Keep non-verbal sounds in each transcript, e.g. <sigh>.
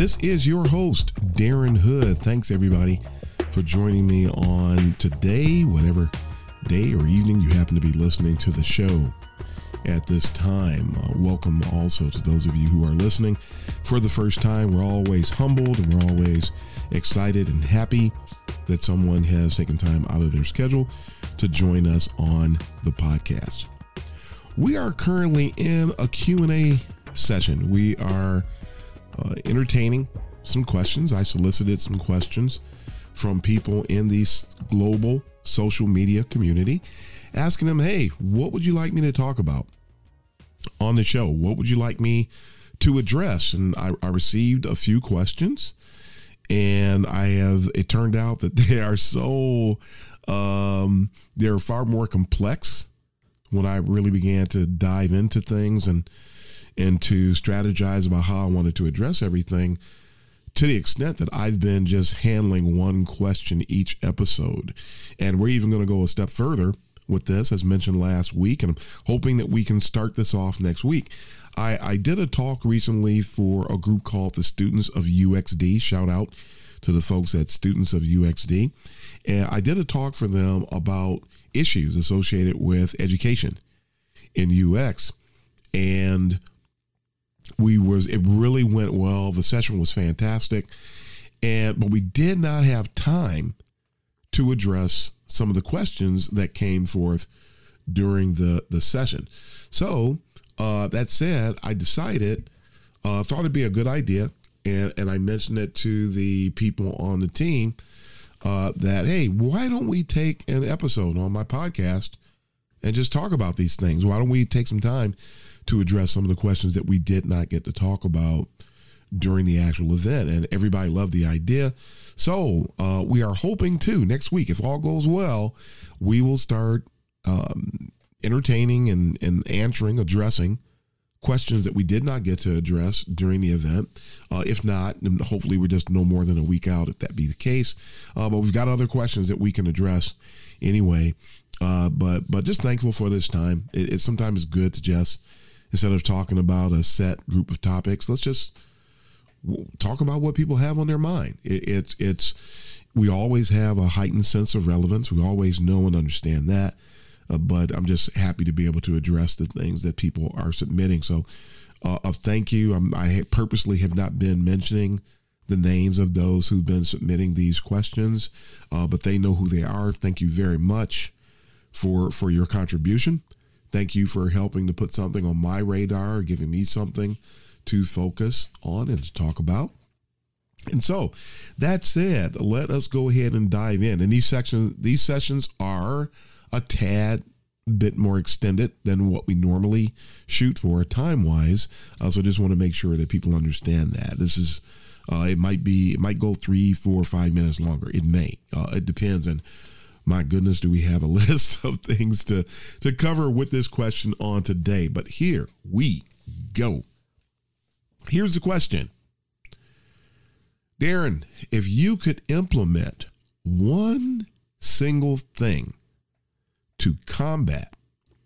This is your host, Darren Hood. Thanks, everybody, for joining me on today, whatever day or evening you happen to be listening to the show at this time. Uh, welcome also to those of you who are listening for the first time. We're always humbled and we're always excited and happy that someone has taken time out of their schedule to join us on the podcast. We are currently in a Q&A session. We are uh, entertaining some questions. I solicited some questions from people in the global social media community, asking them, hey, what would you like me to talk about on the show? What would you like me to address? And I, I received a few questions, and I have, it turned out that <laughs> they are so, um, they're far more complex when I really began to dive into things and and to strategize about how I wanted to address everything to the extent that I've been just handling one question each episode. And we're even going to go a step further with this, as mentioned last week, and I'm hoping that we can start this off next week. I, I did a talk recently for a group called the Students of UXD. Shout out to the folks at Students of UXD. And I did a talk for them about issues associated with education in UX. And we was it really went well. The session was fantastic. And but we did not have time to address some of the questions that came forth during the the session. So uh, that said, I decided, uh, thought it'd be a good idea, and and I mentioned it to the people on the team uh, that hey, why don't we take an episode on my podcast and just talk about these things? Why don't we take some time to address some of the questions that we did not get to talk about during the actual event? And everybody loved the idea. So uh, we are hoping to next week, if all goes well, we will start um, entertaining and, and answering, addressing questions that we did not get to address during the event. Uh, if not, hopefully we're just no more than a week out if that be the case. Uh, but we've got other questions that we can address anyway. Uh, but but just thankful for this time. It, it sometimes good to just instead of talking about a set group of topics, let's just talk about what people have on their mind. It, it it's we always have a heightened sense of relevance. We always know and understand that. Uh, but I'm just happy to be able to address the things that people are submitting. So, uh, a thank you. I'm, i purposely have not been mentioning the names of those who've been submitting these questions, uh, but they know who they are. Thank you very much for for your contribution. Thank you for helping to put something on my radar, giving me something to focus on and to talk about. And so, that said, let us go ahead and dive in. And these sections, these sessions are a tad bit more extended than what we normally shoot for time wise. Uh, so, just want to make sure that people understand that this is. Uh, it might be. It might go three, four, five minutes longer. It may. Uh, it depends. And my goodness, do we have a <laughs> list of things to to cover with this question on today? But here we go. Here's the question. Darren, if you could implement one single thing to combat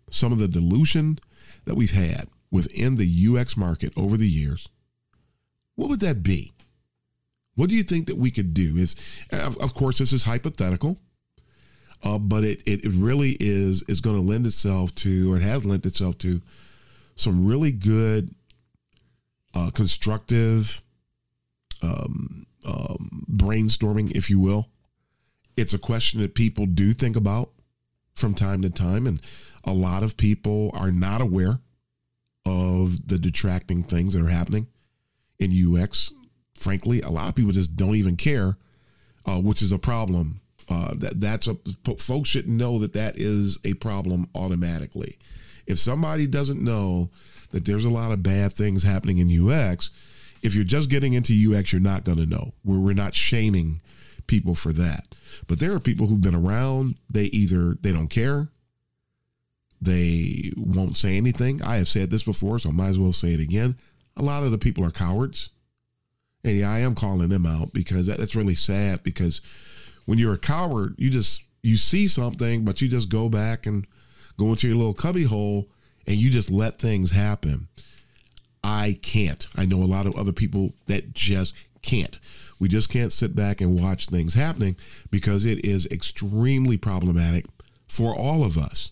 some of the dilution that we've had within the UX market over the years, what would that be? What do you think that we could do? Is of course this is hypothetical, uh, but it, it really is is going to lend itself to or it has lent itself to some really good, uh, constructive um, um, brainstorming, if you will. It's a question that people do think about from time to time. And a lot of people are not aware of the detracting things that are happening in UX. Frankly, a lot of people just don't even care, uh, which is a problem. Uh, that that's a folks should know that that is a problem automatically. If somebody doesn't know that there's a lot of bad things happening in UX, if you're just getting into UX, you're not going to know. We're, we're not shaming people for that. But there are people who've been around, they either they don't care, they won't say anything. I have said this before, so I might as well say it again. A lot of the people are cowards. And yeah, I am calling them out because that's really sad because when you're a coward, you just you see something, but you just go back and go into your little cubby hole and you just let things happen. I can't. I know a lot of other people that just can't. We just can't sit back and watch things happening because it is extremely problematic for all of us.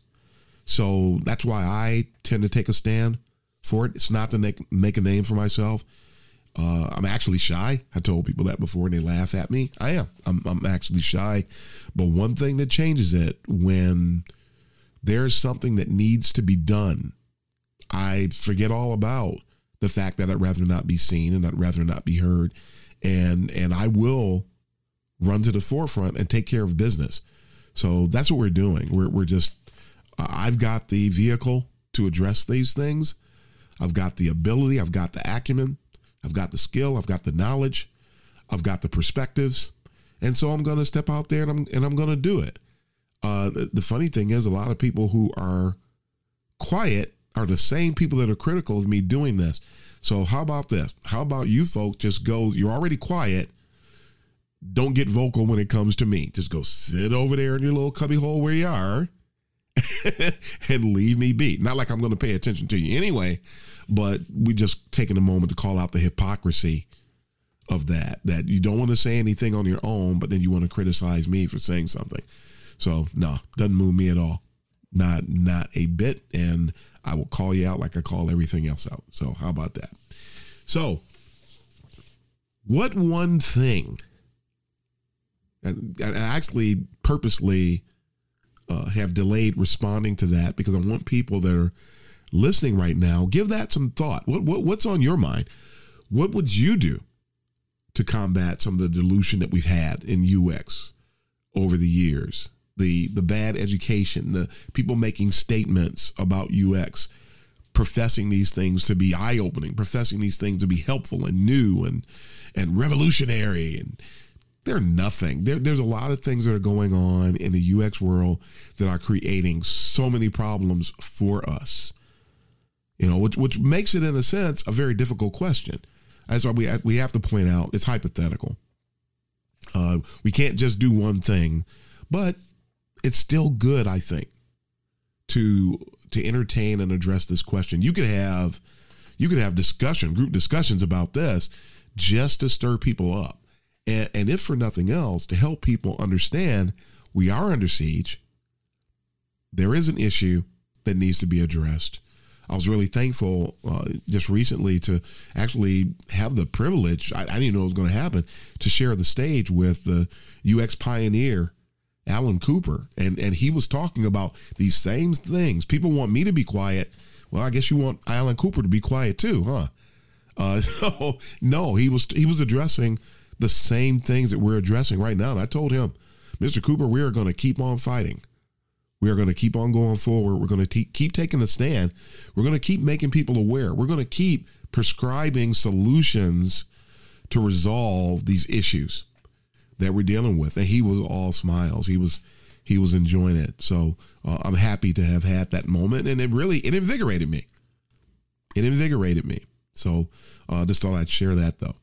So that's why I tend to take a stand for it. It's not to make, make a name for myself. Uh, I'm actually shy. I told people that before and they laugh at me. I am. I'm, I'm actually shy. But one thing that changes it when there's something that needs to be done, I forget all about the fact that I'd rather not be seen and I'd rather not be heard. And and I will run to the forefront and take care of business. So that's what we're doing. We're we're just I've got the vehicle to address these things. I've got the ability, I've got the acumen, I've got the skill, I've got the knowledge, I've got the perspectives. And so I'm going to step out there and I'm and I'm going to do it. Uh, the, the funny thing is, a lot of people who are quiet are the same people that are critical of me doing this. So how about this? How about you folks just go? You're already quiet. Don't get vocal when it comes to me. Just go sit over there in your little cubby hole where you are <laughs> and leave me be. Not like I'm going to pay attention to you anyway, but we just taking a moment to call out the hypocrisy of that. That you don't want to say anything on your own, but then you want to criticize me for saying something. So no, doesn't move me at all. Not not a bit. And I will call you out like I call everything else out. So how about that? So what one thing and, actually purposely uh, have delayed responding to that because I want people that are listening right now give that some thought. What, what what's on your mind? What would you do to combat some of the dilution that we've had in UX over the years? The the bad education, the people making statements about UX, professing these things to be eye opening, professing these things to be helpful and new and and revolutionary and they're nothing. There, there's a lot of things that are going on in the UX world that are creating so many problems for us. You know, which which makes it in a sense a very difficult question. That's why we we have to point out it's hypothetical. Uh, we can't just do one thing, but it's still good, I think, to to entertain and address this question. You could have you could have discussion, group discussions about this, just to stir people up and, and if for nothing else, to help people understand we are under siege, there is an issue that needs to be addressed. I was really thankful uh, just recently to actually have the privilege, I, I didn't know it was going to happen, to share the stage with the UX pioneer, Alan Cooper. And, and he was talking about these same things. People want me to be quiet. Well, I guess you want Alan Cooper to be quiet too, huh? Uh, <laughs> so, no, he was he was addressing the same things that we're addressing right now. And I told him, Mr. Cooper, we are going to keep on fighting. We are going to keep on going forward. We're going to te- keep taking a stand. We're going to keep making people aware. We're going to keep prescribing solutions to resolve these issues that we're dealing with. And he was all smiles. He was he was enjoying it. So uh, I'm happy to have had that moment, and it really it invigorated me. It invigorated me. So uh, just thought I'd share that though.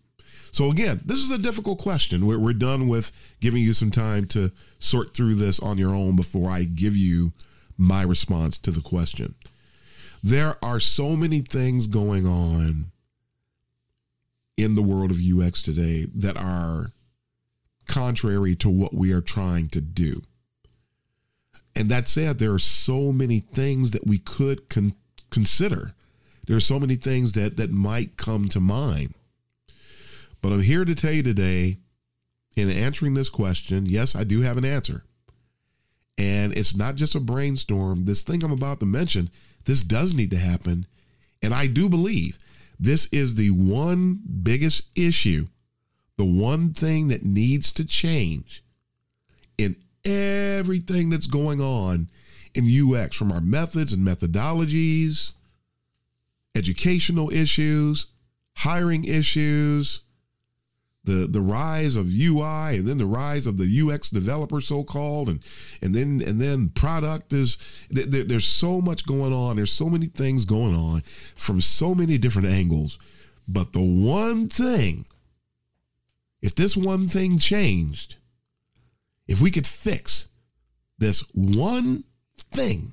So again, this is a difficult question. We're, we're done with giving you some time to sort through this on your own before I give you my response to the question. There are so many things going on in the world of UX today that are contrary to what we are trying to do. And that said, there are so many things that we could con- consider. There are so many things that that might come to mind. But I'm here to tell you today, in answering this question, yes, I do have an answer. And it's not just a brainstorm. This thing I'm about to mention, this does need to happen. And I do believe this is the one biggest issue, the one thing that needs to change in everything that's going on in UX from our methods and methodologies, educational issues, hiring issues, the the rise of UI and then the rise of the UX developer so called and and then and then product is there, there's so much going on. There's so many things going on from so many different angles. But the one thing if this one thing changed if we could fix this one thing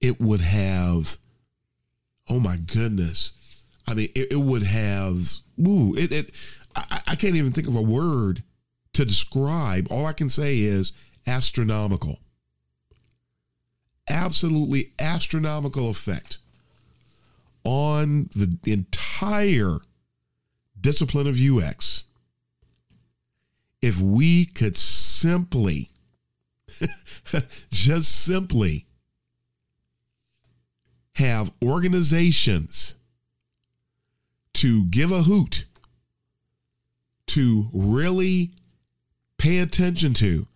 it would have oh my goodness I mean, it, it would have. Ooh, it. it I, I can't even think of a word to describe. All I can say is astronomical. Absolutely astronomical effect on the entire discipline of UX. If we could simply, <laughs> just simply have organizations to give a hoot, to really pay attention to,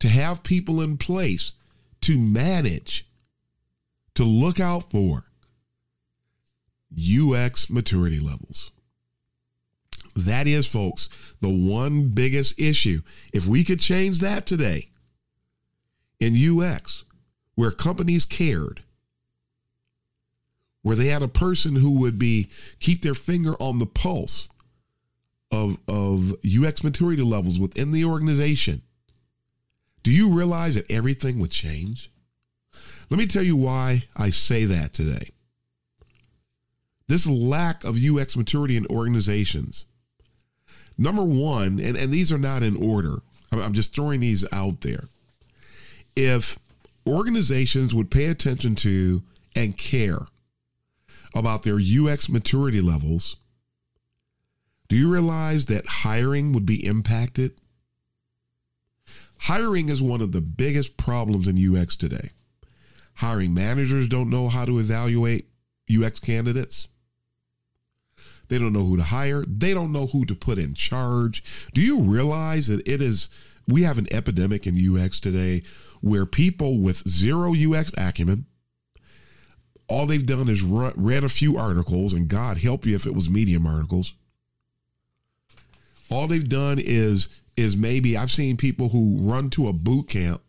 to have people in place to manage, to look out for UX maturity levels. That is, folks, the one biggest issue. If we could change that today in UX, where companies cared, where they had a person who would be keep their finger on the pulse of of UX maturity levels within the organization. Do you realize that everything would change? Let me tell you why I say that today. This lack of UX maturity in organizations. Number one, and, and these are not in order, I'm just throwing these out there. If organizations would pay attention to and care about their UX maturity levels, do you realize that hiring would be impacted? Hiring is one of the biggest problems in UX today. Hiring managers don't know how to evaluate UX candidates. They don't know who to hire. They don't know who to put in charge. Do you realize that it is, we have an epidemic in UX today where people with zero UX acumen, all they've done is run, read a few articles, and God help you if it was Medium articles. All they've done is is maybe I've seen people who run to a boot camp,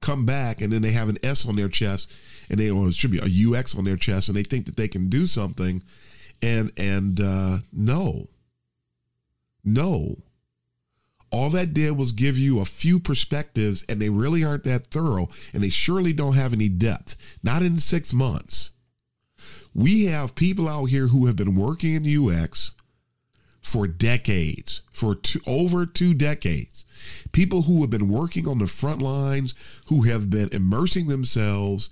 come back, and then they have an S on their chest, and they or it should be a UX on their chest, and they think that they can do something, and and uh, no, no, all that did was give you a few perspectives, and they really aren't that thorough, and they surely don't have any depth. Not in six months. We have people out here who have been working in UX for decades, for two, over two decades. People who have been working on the front lines, who have been immersing themselves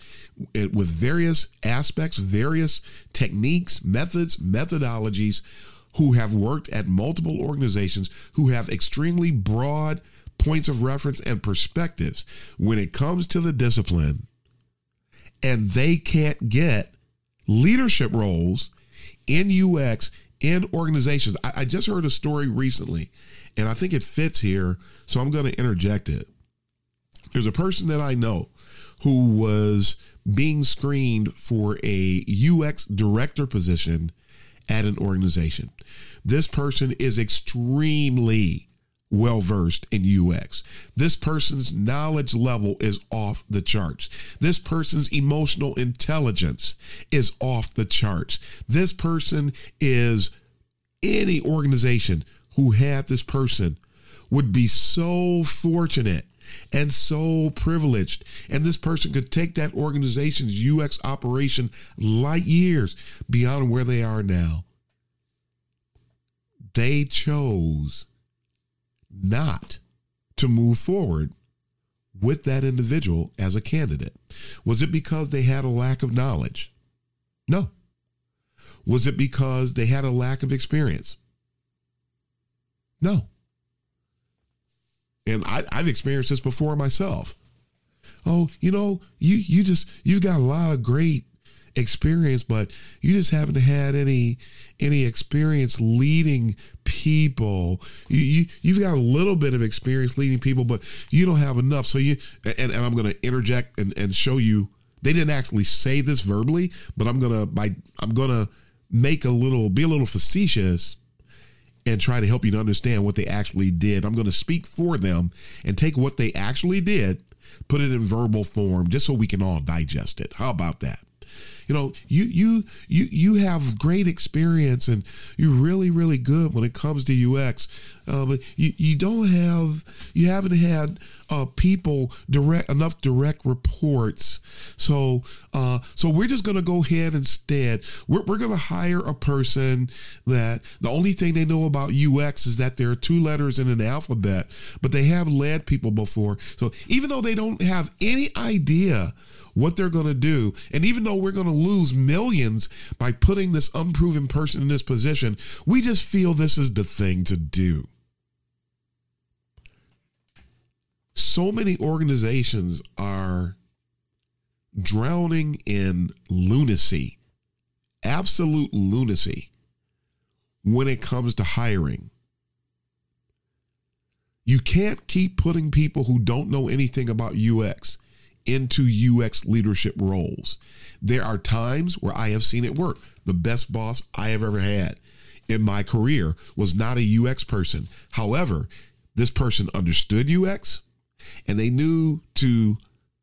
with various aspects, various techniques, methods, methodologies who have worked at multiple organizations, who have extremely broad points of reference and perspectives when it comes to the discipline, and they can't get leadership roles in UX in organizations. I, I just heard a story recently, and I think it fits here, so I'm going to interject it. There's a person that I know who was being screened for a UX director position at an organization. This person is extremely well versed in UX. This person's knowledge level is off the charts. This person's emotional intelligence is off the charts. This person is any organization who had this person would be so fortunate and so privileged. And this person could take that organization's UX operation light years beyond where they are now. They chose not to move forward with that individual as a candidate. Was it because they had a lack of knowledge? No. Was it because they had a lack of experience? No. And I, have experienced this before myself. Oh, you know, you you just you've got a lot of great experience, but you just haven't had any any experience leading people. You, you you've got a little bit of experience leading people, but you don't have enough. So you and, and I'm gonna interject and, and show you they didn't actually say this verbally, but I'm gonna by I'm gonna make a little be a little facetious and try to help you to understand what they actually did. I'm going to speak for them and take what they actually did, put it in verbal form, just so we can all digest it. How about that? You know, you you you you have great experience and you're really really good when it comes to UX, uh, but you you don't have you haven't had uh, people direct enough direct reports. So uh, so we're just gonna go ahead instead. We're we're gonna hire a person that the only thing they know about UX is that there are two letters in an alphabet, but they have led people before. So even though they don't have any idea what they're going to do. And even though we're going to lose millions by putting this unproven person in this position, we just feel this is the thing to do. So many organizations are drowning in lunacy, absolute lunacy, when it comes to hiring. You can't keep putting people who don't know anything about UX into UX leadership roles. There are times where I have seen it work. The best boss I have ever had in my career was not a UX person. However, this person understood UX and they knew to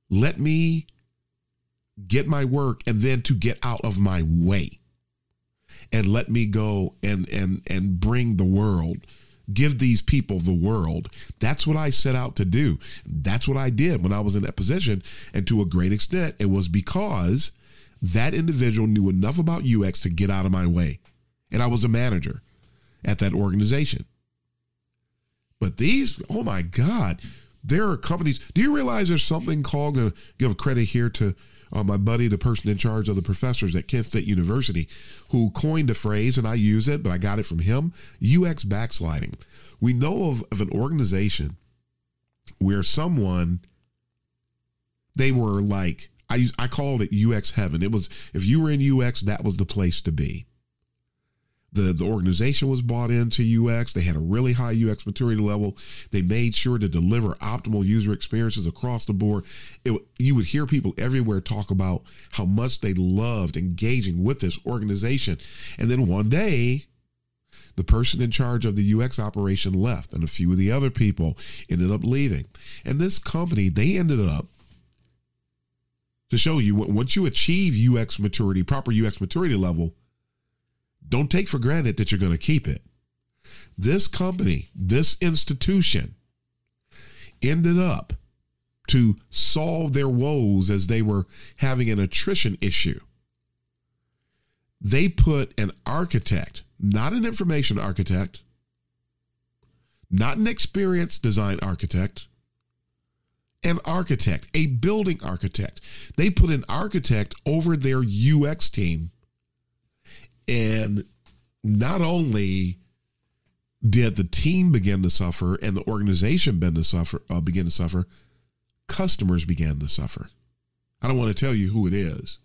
let me get my work and then to get out of my way and let me go and and and bring the world give these people the world. That's what I set out to do. That's what I did when I was in that position. And to a great extent, it was because that individual knew enough about UX to get out of my way. And I was a manager at that organization. But these, oh my God, there are companies. Do you realize there's something called, to give a credit here to uh, my buddy, the person in charge of the professors at Kent State University, who coined a phrase, and I use it, but I got it from him UX backsliding. We know of, of an organization where someone, they were like, I, I called it UX heaven. It was, if you were in UX, that was the place to be the, the organization was bought into UX. They had a really high UX maturity level. They made sure to deliver optimal user experiences across the board. It, you would hear people everywhere talk about how much they loved engaging with this organization. And then one day, the person in charge of the UX operation left, and a few of the other people ended up leaving. And this company, they ended up to show you once you achieve UX maturity, proper UX maturity level, don't take for granted that you're going to keep it. This company, this institution ended up to solve their woes as they were having an attrition issue. They put an architect, not an information architect, not an experienced design architect, an architect, a building architect. They put an architect over their UX team and not only did the team begin to suffer and the organization begin to suffer, uh, begin to suffer, customers began to suffer. I don't want to tell you who it is,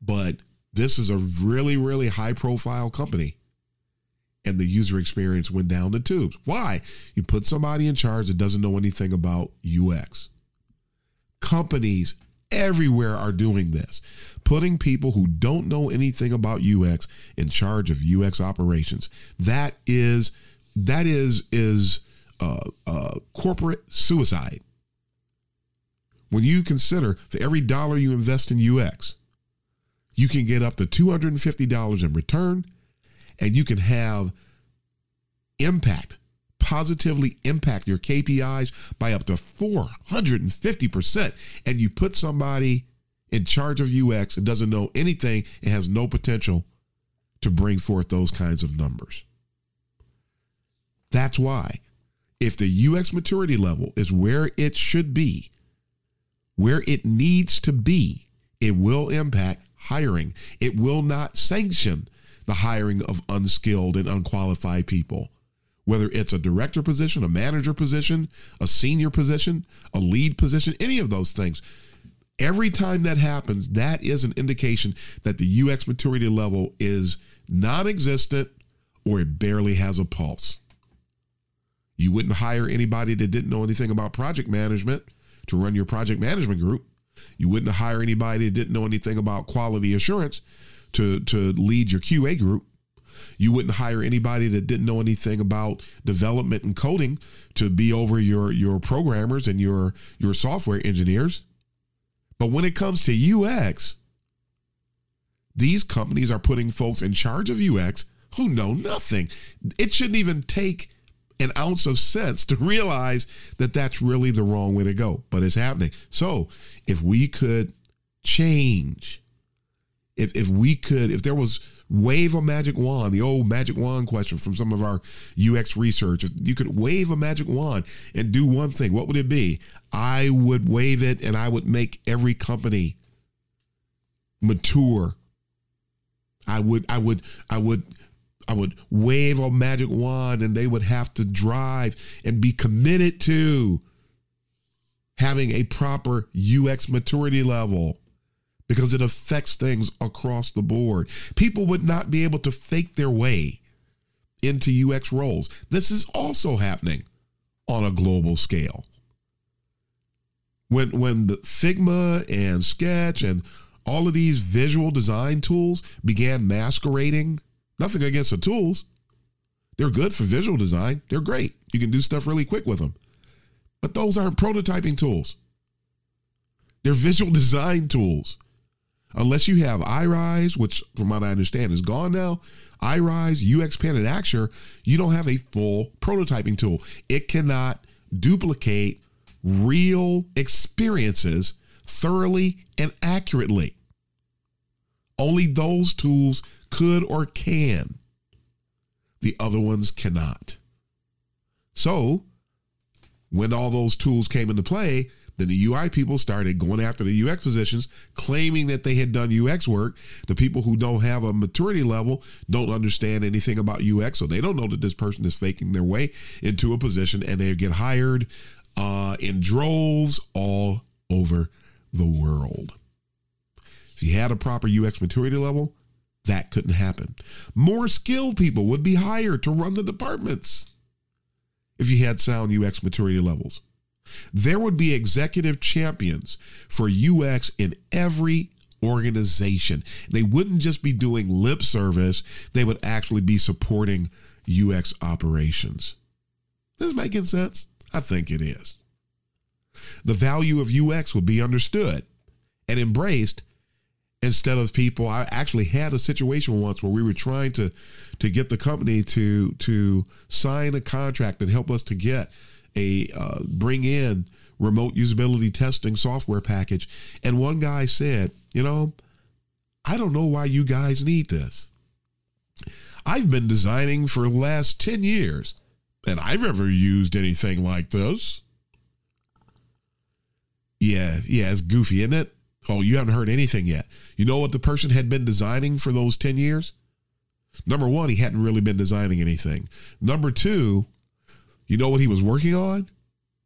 but this is a really, really high profile company. And the user experience went down the tubes. Why? You put somebody in charge that doesn't know anything about UX. Companies everywhere are doing this putting people who don't know anything about UX in charge of UX operations. That is that is is uh, uh, corporate suicide. When you consider for every dollar you invest in UX, you can get up to $250 in return and you can have impact, positively impact your KPIs by up to 450%. And you put somebody in charge of UX and doesn't know anything and has no potential to bring forth those kinds of numbers. That's why, if the UX maturity level is where it should be, where it needs to be, it will impact hiring. It will not sanction the hiring of unskilled and unqualified people. Whether it's a director position, a manager position, a senior position, a lead position, any of those things Every time that happens, that is an indication that the UX maturity level is non existent or it barely has a pulse. You wouldn't hire anybody that didn't know anything about project management to run your project management group. You wouldn't hire anybody that didn't know anything about quality assurance to, to lead your QA group. You wouldn't hire anybody that didn't know anything about development and coding to be over your your programmers and your your software engineers. But when it comes to UX, these companies are putting folks in charge of UX who know nothing. It shouldn't even take an ounce of sense to realize that that's really the wrong way to go, but it's happening. So, if we could change, if if we could, if there was wave a magic wand, the old magic wand question from some of our UX research, you could wave a magic wand and do one thing, what would it be? I would wave it and I would make every company mature. I would I would I would I would wave a magic wand and they would have to drive and be committed to having a proper UX maturity level because it affects things across the board. People would not be able to fake their way into UX roles. This is also happening on a global scale. When when the Figma and Sketch and all of these visual design tools began masquerading Nothing against the tools. They're good for visual design. They're great. You can do stuff really quick with them. But those aren't prototyping tools. They're visual <laughs> design tools. Unless you have iRise, which from what I understand is gone now, iRise, UXPin, and Axure, you don't have a full prototyping tool. It cannot duplicate real experiences thoroughly and accurately. Only those tools could or can. The other ones cannot. So, when all those tools came into play, then the UI people started going after the UX positions, claiming that they had done UX work. The people who don't have a maturity level don't understand anything about UX, so they don't know that this person is faking their way into a position, and they get hired uh, in droves all over the world. If you had a proper UX maturity level, that couldn't happen. More skilled people would be hired to run the departments if you had sound UX maturity levels. There would be executive champions for UX in every organization. They wouldn't just be doing lip service, they would actually be supporting UX operations. This making sense? I think it is. The value of UX would be understood and embraced instead of people i actually had a situation once where we were trying to to get the company to to sign a contract and help us to get a uh, bring in remote usability testing software package and one guy said you know i don't know why you guys need this i've been designing for the last 10 years and i've never used anything like this yeah yeah it's goofy isn't it Oh, you haven't heard anything yet. You know what the person had been designing for those 10 years? Number one, he hadn't really been designing anything. Number two, you know what he was working on?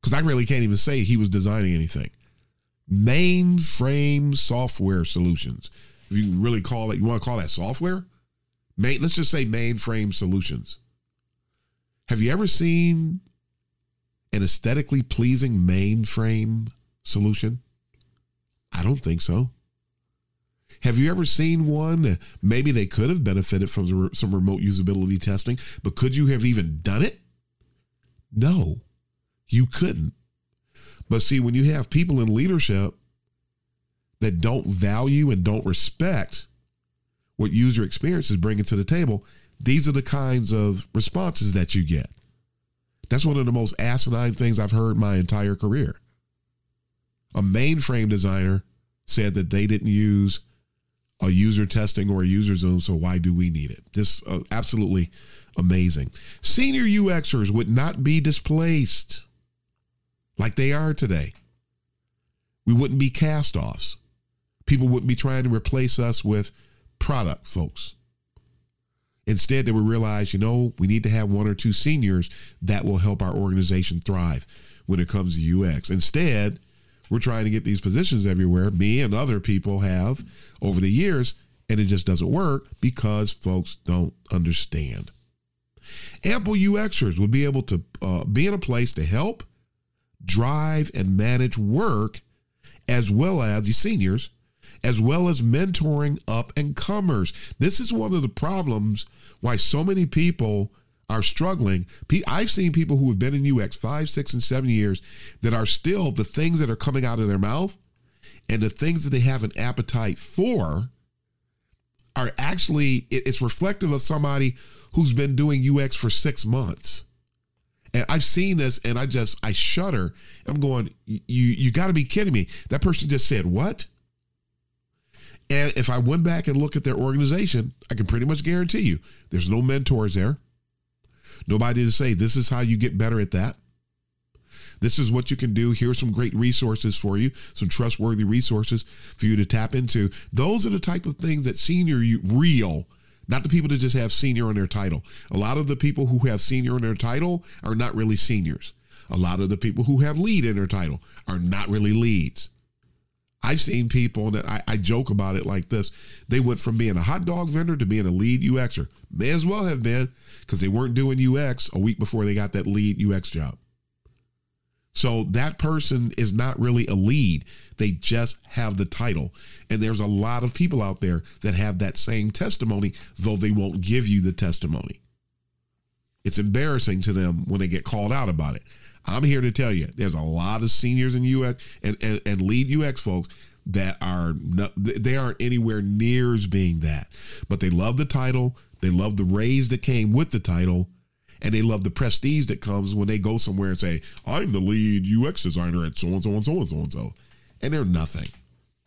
Because I really can't even say he was designing anything. Mainframe software solutions. If you really call it, you want to call that software? Main, let's just say mainframe solutions. Have you ever seen an aesthetically pleasing mainframe solution? I don't think so. Have you ever seen one? Maybe they could have benefited from some remote usability testing, but could you have even done it? No, you couldn't. But see, when you have people in leadership that don't value and don't respect what user experience is bringing to the table, these are the kinds of responses that you get. That's one of the most asinine things I've heard my entire career. A mainframe designer said that they didn't use a user testing or a UserZoom, so why do we need it? This uh, absolutely amazing. Senior UXers would not be displaced like they are today. We wouldn't be cast offs. People wouldn't be trying to replace us with product folks. Instead, they would realize, you know, we need to have one or two seniors that will help our organization thrive when it comes to UX. Instead, we're trying to get these positions everywhere. Me and other people have over the years, and it just doesn't work because folks don't understand. Ample UXers would be able to uh, be in a place to help, drive, and manage work, as well as the seniors, as well as mentoring up and comers. This is one of the problems why so many people are struggling. I've seen people who have been in UX five, six, and seven years that are still the things that are coming out of their mouth and the things that they have an appetite for are actually, it's reflective of somebody who's been doing UX for six months. And I've seen this and I just, I shudder. I'm going, you, you got to be kidding me. That person just said, what? And if I went back and look at their organization, I can pretty much guarantee you there's no mentors there. Nobody to say, this is how you get better at that. This is what you can do. Here's some great resources for you, some trustworthy resources for you to tap into. Those are the type of things that senior real, not the people that just have senior on their title. A lot of the people who have senior in their title are not really seniors. A lot of the people who have lead in their title are not really leads. I've seen people that I, I, joke about it like this. They went from being a hot dog vendor to being a lead UXer. May as well have been because they weren't doing UX a week before they got that lead UX job. So that person is not really a lead. They just have the title. And there's a lot of people out there that have that same testimony, though they won't give you the testimony. It's embarrassing to them when they get called out about it. I'm here to tell you there's a lot of seniors in UX and, and, and lead UX folks that are not, they aren't anywhere near as being that. But they love the title, they love the raise that came with the title, and they love the prestige that comes when they go somewhere and say, I'm the lead UX designer at so and so and so and so and so. And they're nothing.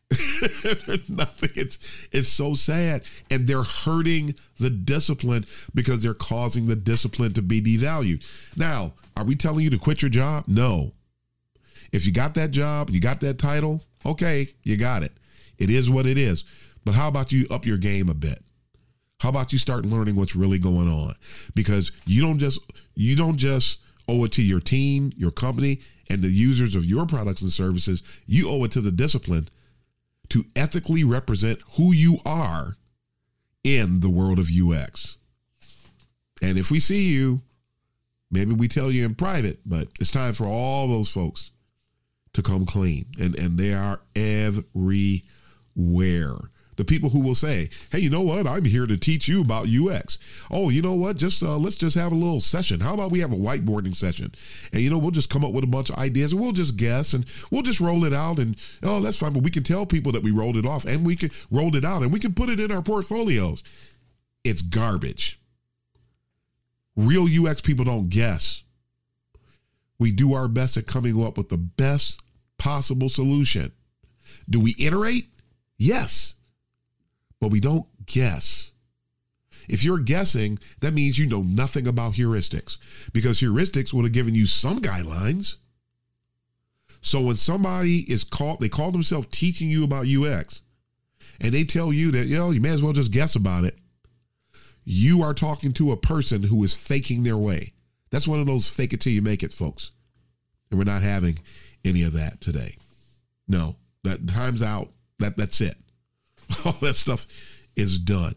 <laughs> they're nothing. It's it's so sad. And they're hurting the discipline because they're causing the discipline to be devalued. Now, are we telling you to quit your job? No. If you got that job, you got that title, okay, you got it. It is what it is. But how about you up your game a bit? How about you start learning what's really going on? Because you don't just you don't just owe it to your team, your company, and the users of your products and services. You owe it to the discipline to ethically represent who you are in the world of UX. And if we see you, maybe we tell you in private, but it's time for all those folks to come clean. And and they are everywhere the people who will say, "Hey, you know what? I'm here to teach you about UX." Oh, you know what? Just uh, let's just have a little session. How about we have a whiteboarding session? And you know, we'll just come up with a bunch of ideas and we'll just guess and we'll just roll it out. And oh, that's fine. But we can tell people that we rolled it off and we can rolled it out and we can put it in our portfolios. It's garbage. Real UX people don't guess. We do our best at coming up with the best possible solution. Do we iterate? Yes but we don't guess. If you're guessing, that means you know nothing about heuristics because heuristics would have given you some guidelines. So when somebody is called, they call themselves teaching you about UX and they tell you that, you know, you may as well just guess about it. You are talking to a person who is faking their way. That's one of those fake it till you make it, folks. And we're not having any of that today. No, that time's out. That that's it. <laughs> all that stuff is done.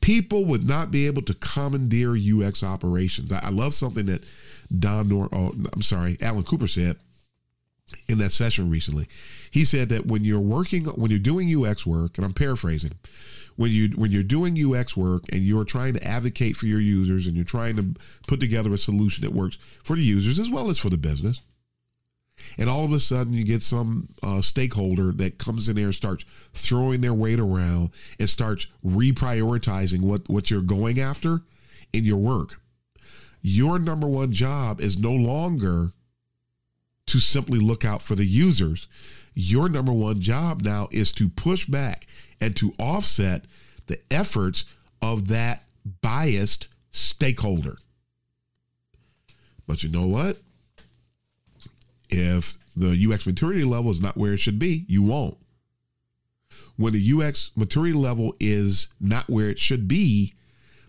People would not be able to commandeer UX operations. I, I love something that Don Nor, oh, I'm sorry, Alan Cooper said in that session recently. He said that when you're working, when you're doing UX work, and I'm paraphrasing, when you when you're doing UX work and you're trying to advocate for your users and you're trying to put together a solution that works for the users as well as for the business, and all of a sudden you get some uh, stakeholder that comes in there and starts throwing their weight around and starts reprioritizing what, what you're going after in your work. Your number one job is no longer to simply look out for the users. Your number one job now is to push back and to offset the efforts of that biased stakeholder. But you know what? If the UX maturity level is not where it should be, you won't. When the UX maturity level is not where it should be,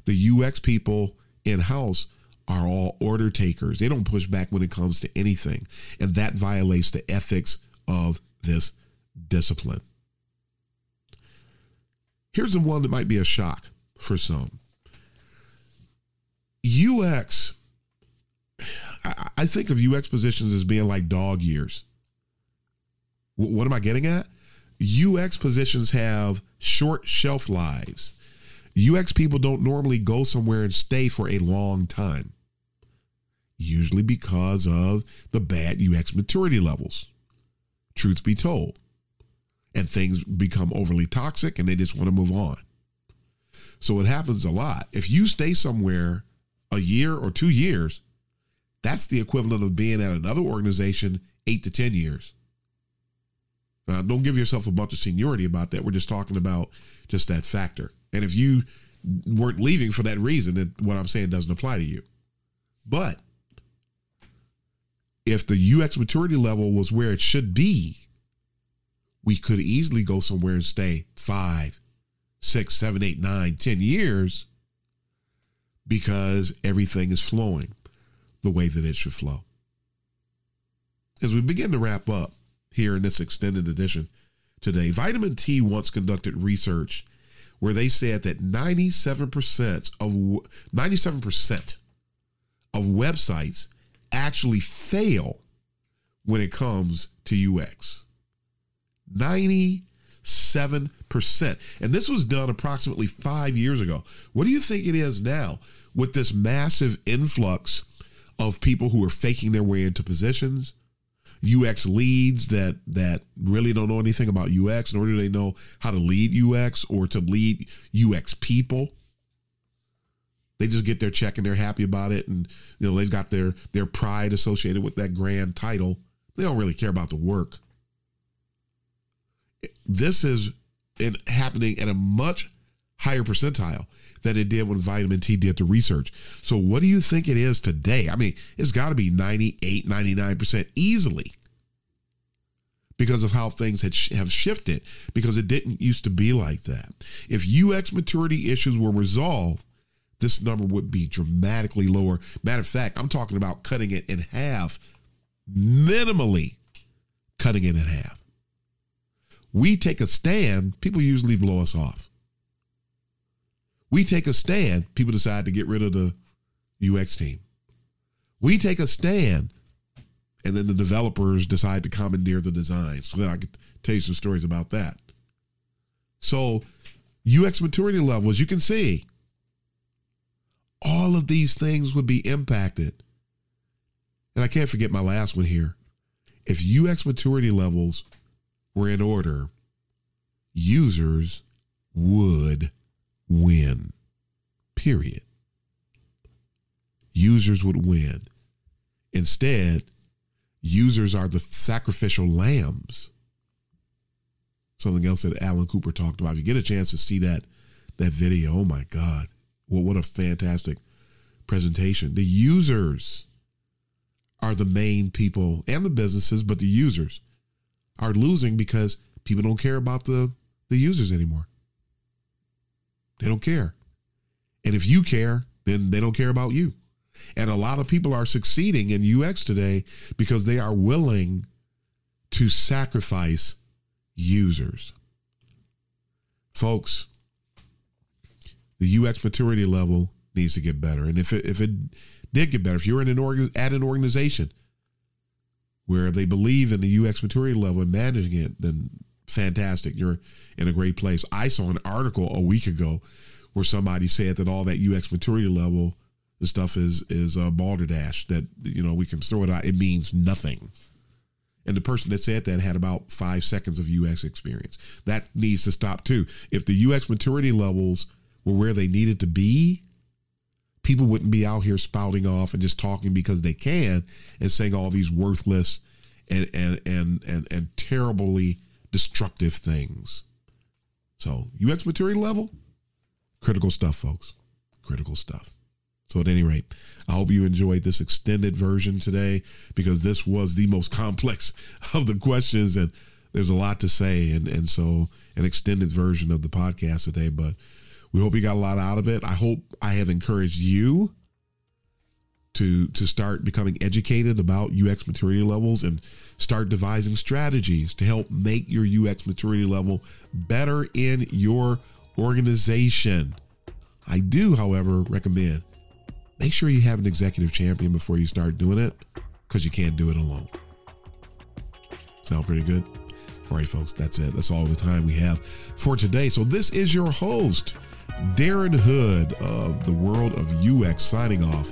the UX people in house are all order takers. They don't push back when it comes to anything. And that violates the ethics of this discipline. Here's the one that might be a shock for some UX I, I think of UX positions as being like dog years. W- what am I getting at? UX positions have short shelf lives. UX people don't normally go somewhere and stay for a long time, usually because of the bad UX maturity levels. Truth be told. And things become overly toxic and they just want to move on. So it happens a lot. If you stay somewhere a year or two years, that's the equivalent of being at another organization eight to 10 years. Now, don't give yourself a bunch of seniority about that. We're just talking about just that factor. And if you weren't leaving for that reason, then what I'm saying doesn't apply to you. But if the UX maturity level was where it should be, we could easily go somewhere and stay five, six, seven, eight, nine, ten years because everything is flowing the way that it should flow. As we begin to wrap up here in this extended edition today, Vitamin T once conducted research where they said that 97% of 97% of websites actually fail when it comes to UX. 97%. And this was done approximately 5 years ago. What do you think it is now with this massive influx of people who are faking their way into positions? UX leads that that really don't know anything about UX, nor do they know how to lead UX or to lead UX people. They just get their check and they're happy about it, and you know they've got their their pride associated with that grand title. They don't really care about the work. This is in, happening at a much higher percentile than it did when vitamin T did the research. So what do you think it is today? I mean, it's got to be 98, 99% easily because of how things had, have shifted because it didn't used to be like that. If UX maturity issues were resolved, this number would be dramatically lower. Matter of fact, I'm talking about cutting it in half, minimally cutting it in half. We take a stand, people usually blow us off. We take a stand, people decide to get rid of the UX team. We take a stand, and then the developers decide to commandeer the designs. So I could tell you some stories about that. So, UX maturity levels, you can see, all of these things would be impacted. And I can't forget my last one here. If UX maturity levels were in order, users would win. Period. Users would win. Instead, users are the sacrificial lambs. Something else that Alan Cooper talked about. If you get a chance to see that that video, oh my God, well, what a fantastic presentation. The users are the main people and the businesses, but the users are losing because people don't care about the, the users anymore. They don't care. And if you care, then they don't care about you. And a lot of people are succeeding in UX today because they are willing to sacrifice users. Folks, the UX maturity level needs to get better. And if it, if it did get better, if you're in an organ, at an organization where they believe in the UX maturity level and managing it, then fantastic. You're in a great place. I saw an article a week ago where somebody said that all that UX maturity level, the stuff is is a balderdash that you know we can throw it out. It means nothing. And the person that said that had about five seconds of UX experience. That needs to stop too. If the UX maturity levels were where they needed to be, people wouldn't be out here spouting off and just talking because they can and saying all these worthless and and and and, and terribly destructive things. So UX maturity level, critical stuff, folks. Critical stuff. So at any rate, I hope you enjoyed this extended version today because this was the most complex <laughs> of the questions and there's a lot to say and and so an extended version of the podcast today, but we hope you got a lot out of it. I hope I have encouraged you to to start becoming educated about UX maturity levels and start devising strategies to help make your UX maturity level better in your organization. I do, however, recommend make sure you have an executive champion before you start doing it because you can't do it alone. Sound pretty good? All right, folks, that's it. That's all the time we have for today. So, this is your host, Darren Hood of the World of UX, signing off.